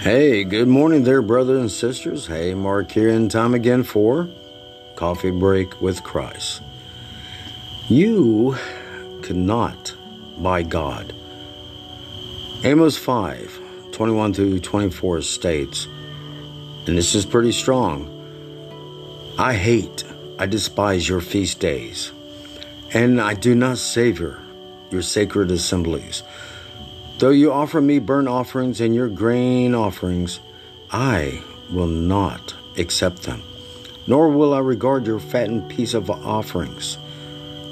Hey, good morning there, brothers and sisters. Hey, Mark here, and time again for Coffee Break with Christ. You cannot buy God. Amos 5 21 through 24 states, and this is pretty strong I hate, I despise your feast days, and I do not savor your sacred assemblies. Though you offer me burnt offerings and your grain offerings, I will not accept them, nor will I regard your fattened peace of offerings.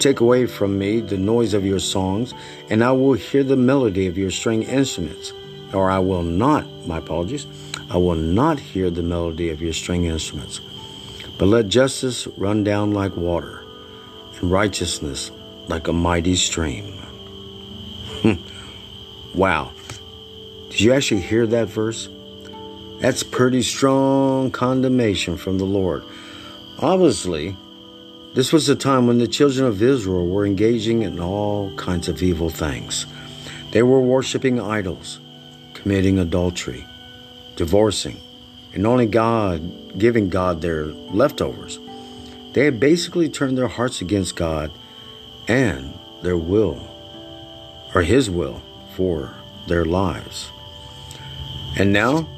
Take away from me the noise of your songs, and I will hear the melody of your string instruments. Or I will not, my apologies, I will not hear the melody of your string instruments. But let justice run down like water, and righteousness like a mighty stream. Wow. Did you actually hear that verse? That's pretty strong condemnation from the Lord. Obviously, this was a time when the children of Israel were engaging in all kinds of evil things. They were worshiping idols, committing adultery, divorcing, and only God giving God their leftovers. They had basically turned their hearts against God and their will, or His will, for their lives. And now,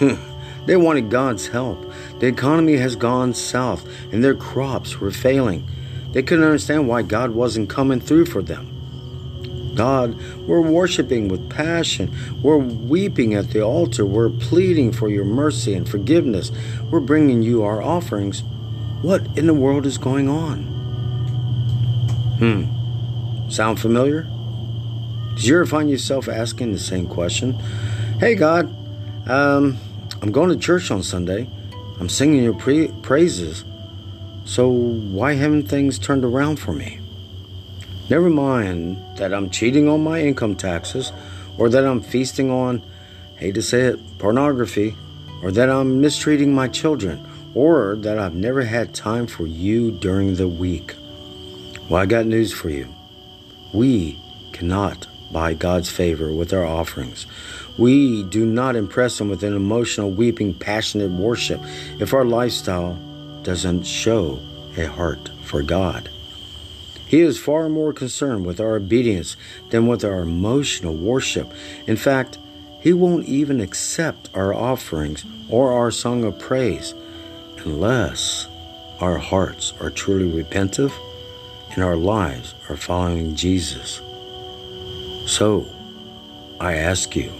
they wanted God's help. The economy has gone south and their crops were failing. They couldn't understand why God wasn't coming through for them. God, we're worshiping with passion. We're weeping at the altar. We're pleading for your mercy and forgiveness. We're bringing you our offerings. What in the world is going on? Hmm. Sound familiar? Did you ever find yourself asking the same question? Hey, God, um, I'm going to church on Sunday. I'm singing your pre- praises. So why haven't things turned around for me? Never mind that I'm cheating on my income taxes, or that I'm feasting on, hate to say it, pornography, or that I'm mistreating my children, or that I've never had time for you during the week. Well, I got news for you. We cannot buy God's favor with our offerings. We do not impress Him with an emotional, weeping, passionate worship if our lifestyle doesn't show a heart for God. He is far more concerned with our obedience than with our emotional worship. In fact, He won't even accept our offerings or our song of praise unless our hearts are truly repentive and our lives are following Jesus. So, I ask you,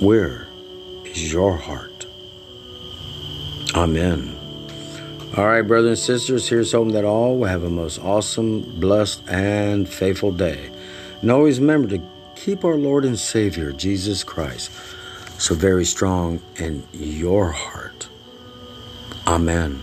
where is your heart? Amen. All right, brothers and sisters, here's hoping that all will have a most awesome, blessed, and faithful day. And always remember to keep our Lord and Savior, Jesus Christ, so very strong in your heart. Amen.